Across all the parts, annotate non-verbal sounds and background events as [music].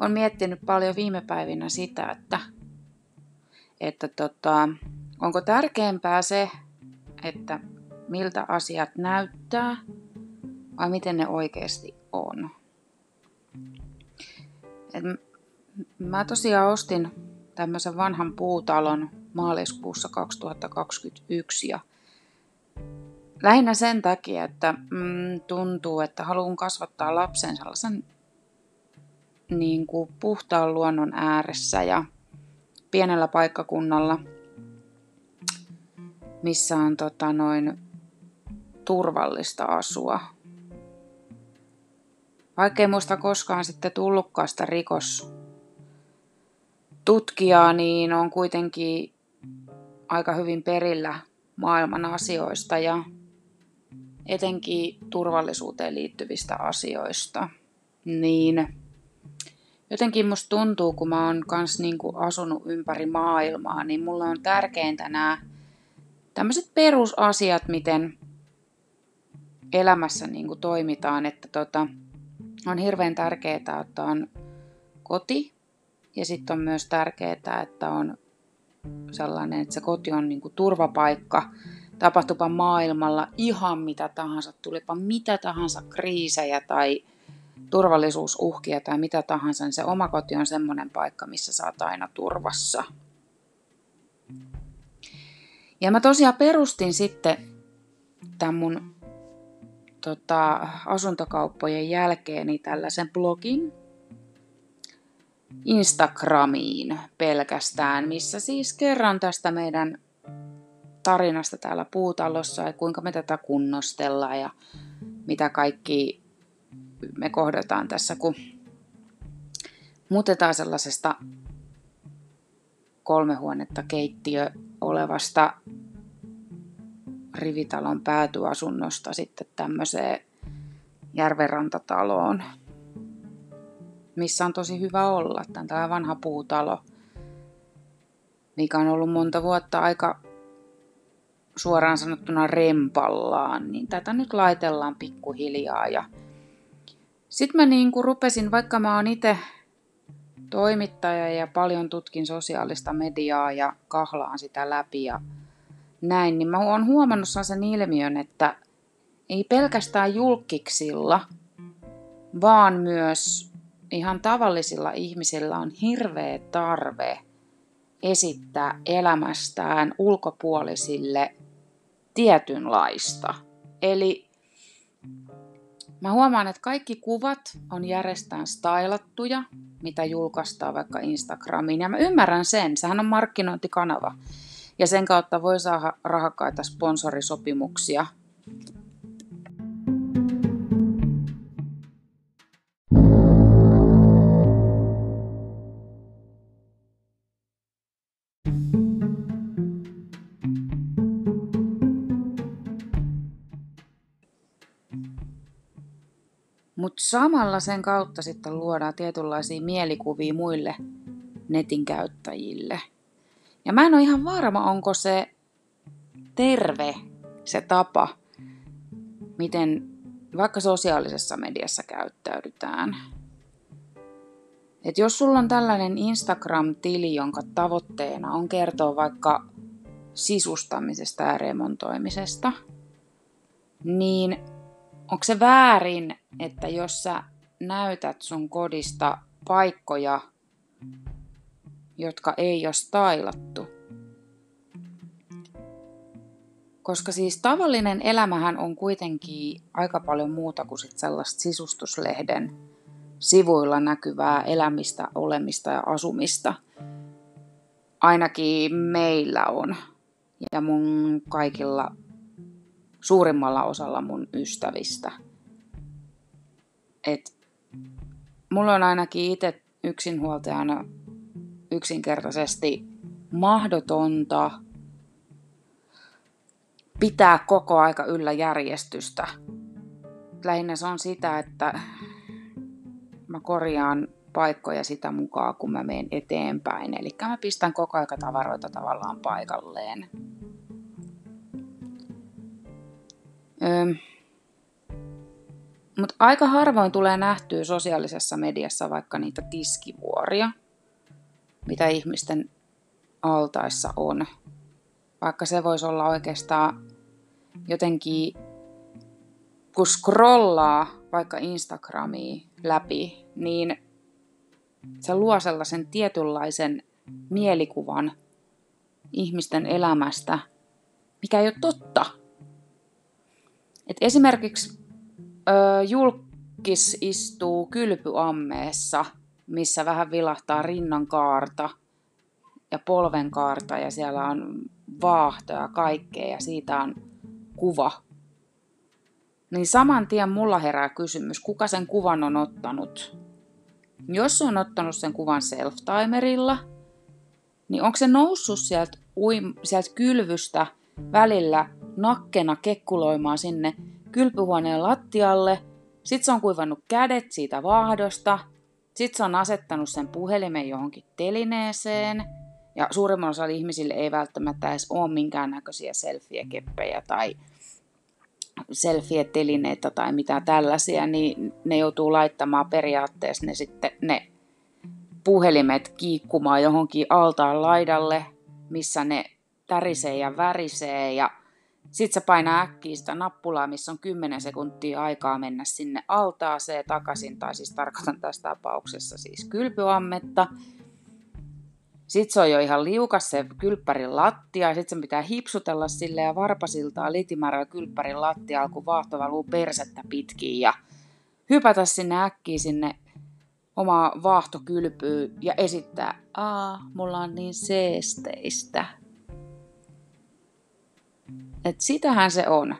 olen miettinyt paljon viime päivinä sitä, että, että tota, onko tärkeämpää se, että miltä asiat näyttää vai miten ne oikeasti on. Et mä tosiaan ostin tämmöisen vanhan puutalon maaliskuussa 2021 ja lähinnä sen takia, että mm, tuntuu, että haluan kasvattaa lapsen sellaisen niin kuin puhtaan luonnon ääressä ja pienellä paikkakunnalla, missä on tota, noin turvallista asua. Vaikka ei muista koskaan sitten tullutkaan sitä rikos tutkijaa, niin on kuitenkin aika hyvin perillä maailman asioista ja etenkin turvallisuuteen liittyvistä asioista. Niin jotenkin musta tuntuu, kun mä oon kans niinku asunut ympäri maailmaa, niin mulle on tärkeintä nämä tämmöiset perusasiat, miten elämässä niinku toimitaan, että tota, on hirveän tärkeää, että on koti ja sitten on myös tärkeää, että on sellainen, että se koti on niinku turvapaikka, tapahtupa maailmalla ihan mitä tahansa, tulipa mitä tahansa kriisejä tai turvallisuusuhkia tai mitä tahansa, niin se oma koti on semmoinen paikka, missä sä oot aina turvassa. Ja mä tosiaan perustin sitten tämän mun tota, asuntokauppojen jälkeeni tällaisen blogin Instagramiin pelkästään, missä siis kerran tästä meidän tarinasta täällä puutalossa ja kuinka me tätä kunnostellaan ja mitä kaikki me kohdataan tässä, kun muutetaan sellaisesta kolme huonetta keittiö olevasta rivitalon päätyasunnosta sitten tämmöiseen järvenrantataloon, missä on tosi hyvä olla. Tämä on vanha puutalo, mikä on ollut monta vuotta aika suoraan sanottuna rempallaan, niin tätä nyt laitellaan pikkuhiljaa. Ja sitten mä niin kuin rupesin, vaikka mä oon itse toimittaja ja paljon tutkin sosiaalista mediaa ja kahlaan sitä läpi ja näin, niin mä oon huomannut sen ilmiön, että ei pelkästään julkiksilla, vaan myös ihan tavallisilla ihmisillä on hirveä tarve esittää elämästään ulkopuolisille tietynlaista. Eli mä huomaan, että kaikki kuvat on järjestään stylattuja, mitä julkaistaan vaikka Instagramiin. Ja mä ymmärrän sen, sehän on markkinointikanava. Ja sen kautta voi saada rahakkaita sponsorisopimuksia Mutta samalla sen kautta sitten luodaan tietynlaisia mielikuvia muille netin käyttäjille. Ja mä en ole ihan varma, onko se terve se tapa, miten vaikka sosiaalisessa mediassa käyttäydytään. Et jos sulla on tällainen Instagram-tili, jonka tavoitteena on kertoa vaikka sisustamisesta ja remontoimisesta, niin onko se väärin, että jos sä näytät sun kodista paikkoja, jotka ei ole stailattu? Koska siis tavallinen elämähän on kuitenkin aika paljon muuta kuin sit sellaista sisustuslehden sivuilla näkyvää elämistä, olemista ja asumista. Ainakin meillä on. Ja mun kaikilla suurimmalla osalla mun ystävistä. Et mulla on ainakin itse yksinhuoltajana yksinkertaisesti mahdotonta pitää koko aika yllä järjestystä. Lähinnä se on sitä, että mä korjaan paikkoja sitä mukaan, kun mä menen eteenpäin. Eli mä pistän koko aika tavaroita tavallaan paikalleen. Mutta aika harvoin tulee nähtyä sosiaalisessa mediassa vaikka niitä tiskivuoria, mitä ihmisten altaissa on. Vaikka se voisi olla oikeastaan jotenkin, kun scrollaa vaikka Instagramia läpi, niin se luo sellaisen tietynlaisen mielikuvan ihmisten elämästä, mikä ei ole totta. Et esimerkiksi ö, julkis istuu kylpyammeessa, missä vähän vilahtaa rinnan kaarta ja polven kaarta ja siellä on vaahtoja ja kaikkea ja siitä on kuva. Niin saman tien mulla herää kysymys, kuka sen kuvan on ottanut. Jos on ottanut sen kuvan self-timerilla, niin onko se noussut sieltä, uim, sieltä kylvystä välillä nakkena kekkuloimaan sinne kylpyhuoneen lattialle, sit se on kuivannut kädet siitä vaahdosta, sit se on asettanut sen puhelimen johonkin telineeseen, ja suurimman osa ihmisille ei välttämättä edes ole minkäännäköisiä selfie-keppejä tai selfie-telineitä tai mitä tällaisia, niin ne joutuu laittamaan periaatteessa ne sitten ne puhelimet kiikkumaan johonkin altaan laidalle, missä ne tärisee ja värisee ja sitten se painaa äkkiä sitä nappulaa, missä on 10 sekuntia aikaa mennä sinne altaaseen takaisin, tai siis tarkoitan tässä tapauksessa siis kylpyammetta. Sitten se on jo ihan liukas se kylppärin lattia, ja sitten se pitää hipsutella sille ja varpasiltaan litimäärä kylppärin lattia, kun vaahto valuu persettä pitkin ja hypätä sinne äkkiä sinne oma vaahtokylpyy ja esittää, aa, mulla on niin seesteistä. Et sitähän se on.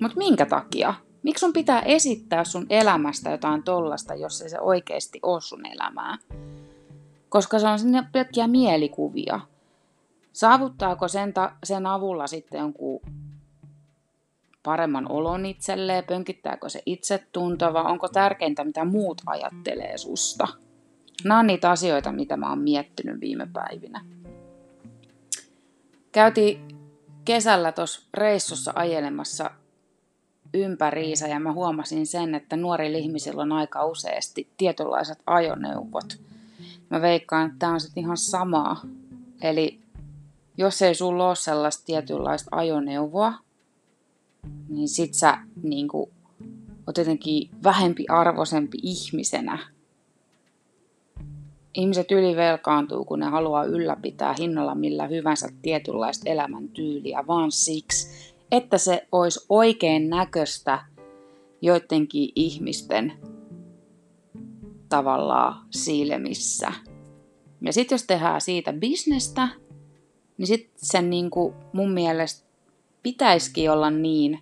Mutta minkä takia? Miksi sun pitää esittää sun elämästä jotain tollasta, jos ei se oikeasti ole sun elämää? Koska se on sinne pelkkiä mielikuvia. Saavuttaako sen, ta- sen avulla sitten jonkun paremman olon itselleen, pönkittääkö se itsetunto vai onko tärkeintä, mitä muut ajattelee susta? Nämä on niitä asioita, mitä mä oon miettinyt viime päivinä. Käytiin kesällä tuossa reissussa ajelemassa ympäriinsä ja mä huomasin sen, että nuorilla ihmisillä on aika useasti tietynlaiset ajoneuvot. Mä veikkaan, että tämä on sitten ihan samaa. Eli jos ei sulla ole sellaista tietynlaista ajoneuvoa, niin sit sä niin kuin, oot jotenkin vähempi arvoisempi ihmisenä. Ihmiset ylivelkaantuu, kun ne haluaa ylläpitää hinnalla millä hyvänsä tietynlaista elämäntyyliä, vaan siksi, että se olisi oikein näköistä joidenkin ihmisten tavallaan silmissä. Ja sitten jos tehdään siitä bisnestä, niin sitten sen niin kuin mun mielestä pitäisikin olla niin,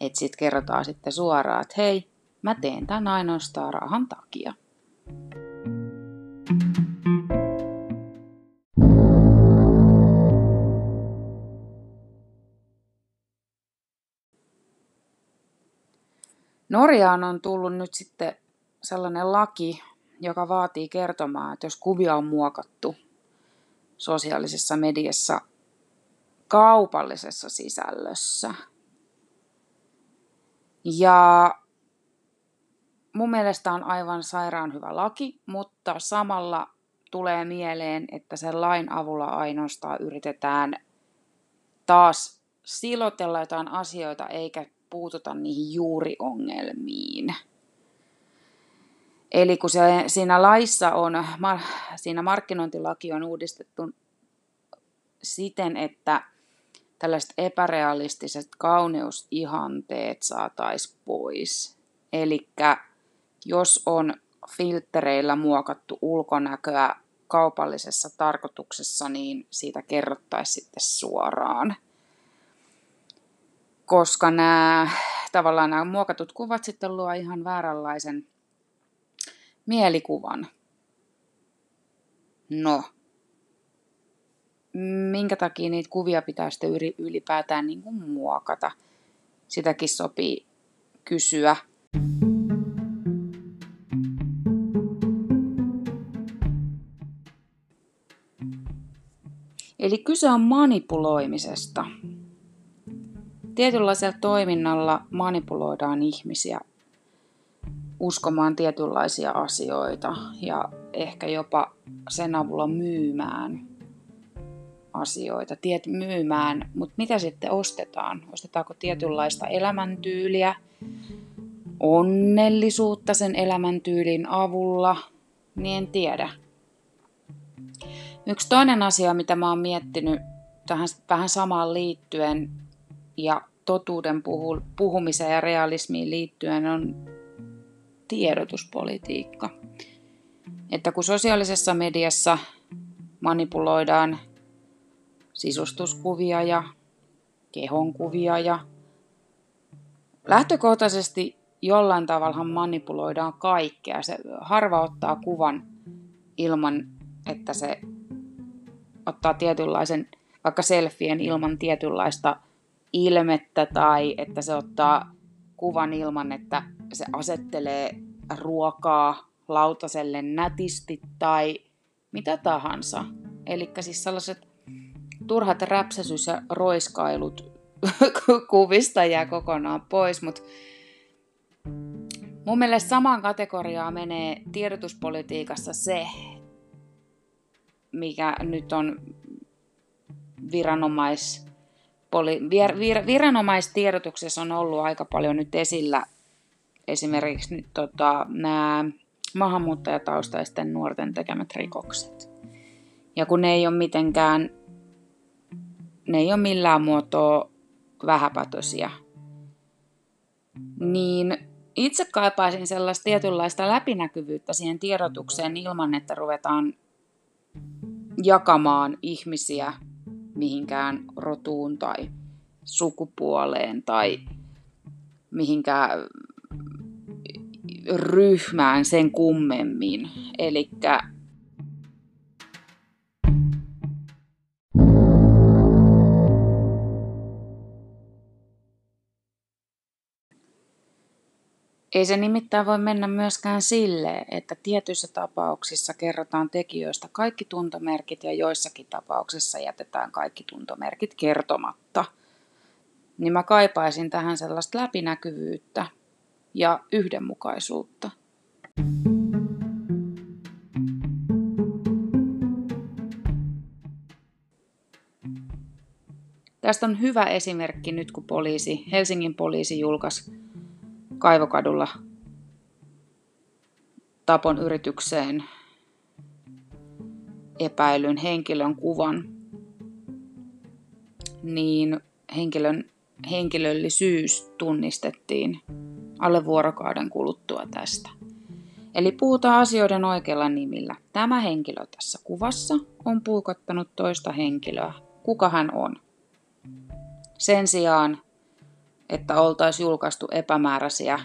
että sitten kerrotaan sitten suoraan, että hei, mä teen tämän ainoastaan rahan takia. Norjaan on tullut nyt sitten sellainen laki, joka vaatii kertomaan, että jos kuvia on muokattu sosiaalisessa mediassa kaupallisessa sisällössä. Ja mun mielestä on aivan sairaan hyvä laki, mutta samalla tulee mieleen, että sen lain avulla ainoastaan yritetään taas silotella jotain asioita eikä puututa niihin juuriongelmiin. Eli kun se, siinä laissa on, siinä markkinointilaki on uudistettu siten, että tällaiset epärealistiset kauneusihanteet saataisiin pois. Eli jos on filtreillä muokattu ulkonäköä kaupallisessa tarkoituksessa, niin siitä kerrottaisiin sitten suoraan. Koska nämä, tavallaan nämä muokatut kuvat sitten luo ihan vääränlaisen mielikuvan. No, minkä takia niitä kuvia pitää sitten ylipäätään niin kuin muokata. Sitäkin sopii kysyä. Eli kyse on manipuloimisesta. Tietynlaisella toiminnalla manipuloidaan ihmisiä uskomaan tietynlaisia asioita ja ehkä jopa sen avulla myymään asioita, tiet, myymään, mutta mitä sitten ostetaan? Ostetaanko tietynlaista elämäntyyliä, onnellisuutta sen elämäntyylin avulla, niin en tiedä. Yksi toinen asia, mitä mä oon miettinyt tähän vähän samaan liittyen ja totuuden puhu, puhumiseen ja realismiin liittyen on tiedotuspolitiikka. Että kun sosiaalisessa mediassa manipuloidaan sisustuskuvia ja kehonkuvia ja lähtökohtaisesti jollain tavalla manipuloidaan kaikkea. Se harva ottaa kuvan ilman, että se ottaa tietynlaisen, vaikka selfien ilman tietynlaista ilmettä tai että se ottaa kuvan ilman, että se asettelee ruokaa lautaselle nätisti tai mitä tahansa. Eli siis sellaiset turhat räpsäsys ja roiskailut [laughs] kuvista jää kokonaan pois, mutta mun mielestä samaan kategoriaan menee tiedotuspolitiikassa se, mikä nyt on viranomais, poli, vir, vir, viranomaistiedotuksessa on ollut aika paljon nyt esillä esimerkiksi nyt tota, nämä maahanmuuttajataustaisten nuorten tekemät rikokset. Ja kun ne ei ole mitenkään, ne ei ole millään muotoa vähäpätösiä, niin itse kaipaisin sellaista tietynlaista läpinäkyvyyttä siihen tiedotukseen ilman, että ruvetaan jakamaan ihmisiä mihinkään rotuun tai sukupuoleen tai mihinkään ryhmään sen kummemmin. Eli Ei se nimittäin voi mennä myöskään sille, että tietyissä tapauksissa kerrotaan tekijöistä kaikki tuntomerkit ja joissakin tapauksissa jätetään kaikki tuntomerkit kertomatta. Niin mä kaipaisin tähän sellaista läpinäkyvyyttä ja yhdenmukaisuutta. Tästä on hyvä esimerkki nyt, kun poliisi, Helsingin poliisi julkaisi Kaivokadulla tapon yritykseen epäilyn henkilön kuvan, niin henkilön henkilöllisyys tunnistettiin alle vuorokauden kuluttua tästä. Eli puhutaan asioiden oikealla nimillä. Tämä henkilö tässä kuvassa on puukottanut toista henkilöä. Kuka hän on? Sen sijaan että oltaisiin julkaistu epämääräisiä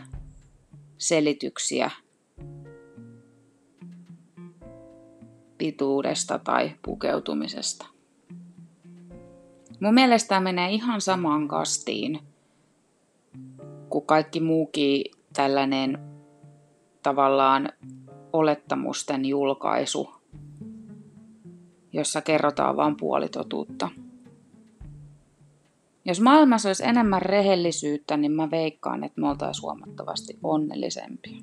selityksiä pituudesta tai pukeutumisesta. Mun mielestä tämä menee ihan samaan kastiin kuin kaikki muukin tällainen tavallaan olettamusten julkaisu, jossa kerrotaan vain puolitotuutta. Jos maailmassa olisi enemmän rehellisyyttä, niin mä veikkaan, että me oltaisiin huomattavasti onnellisempia.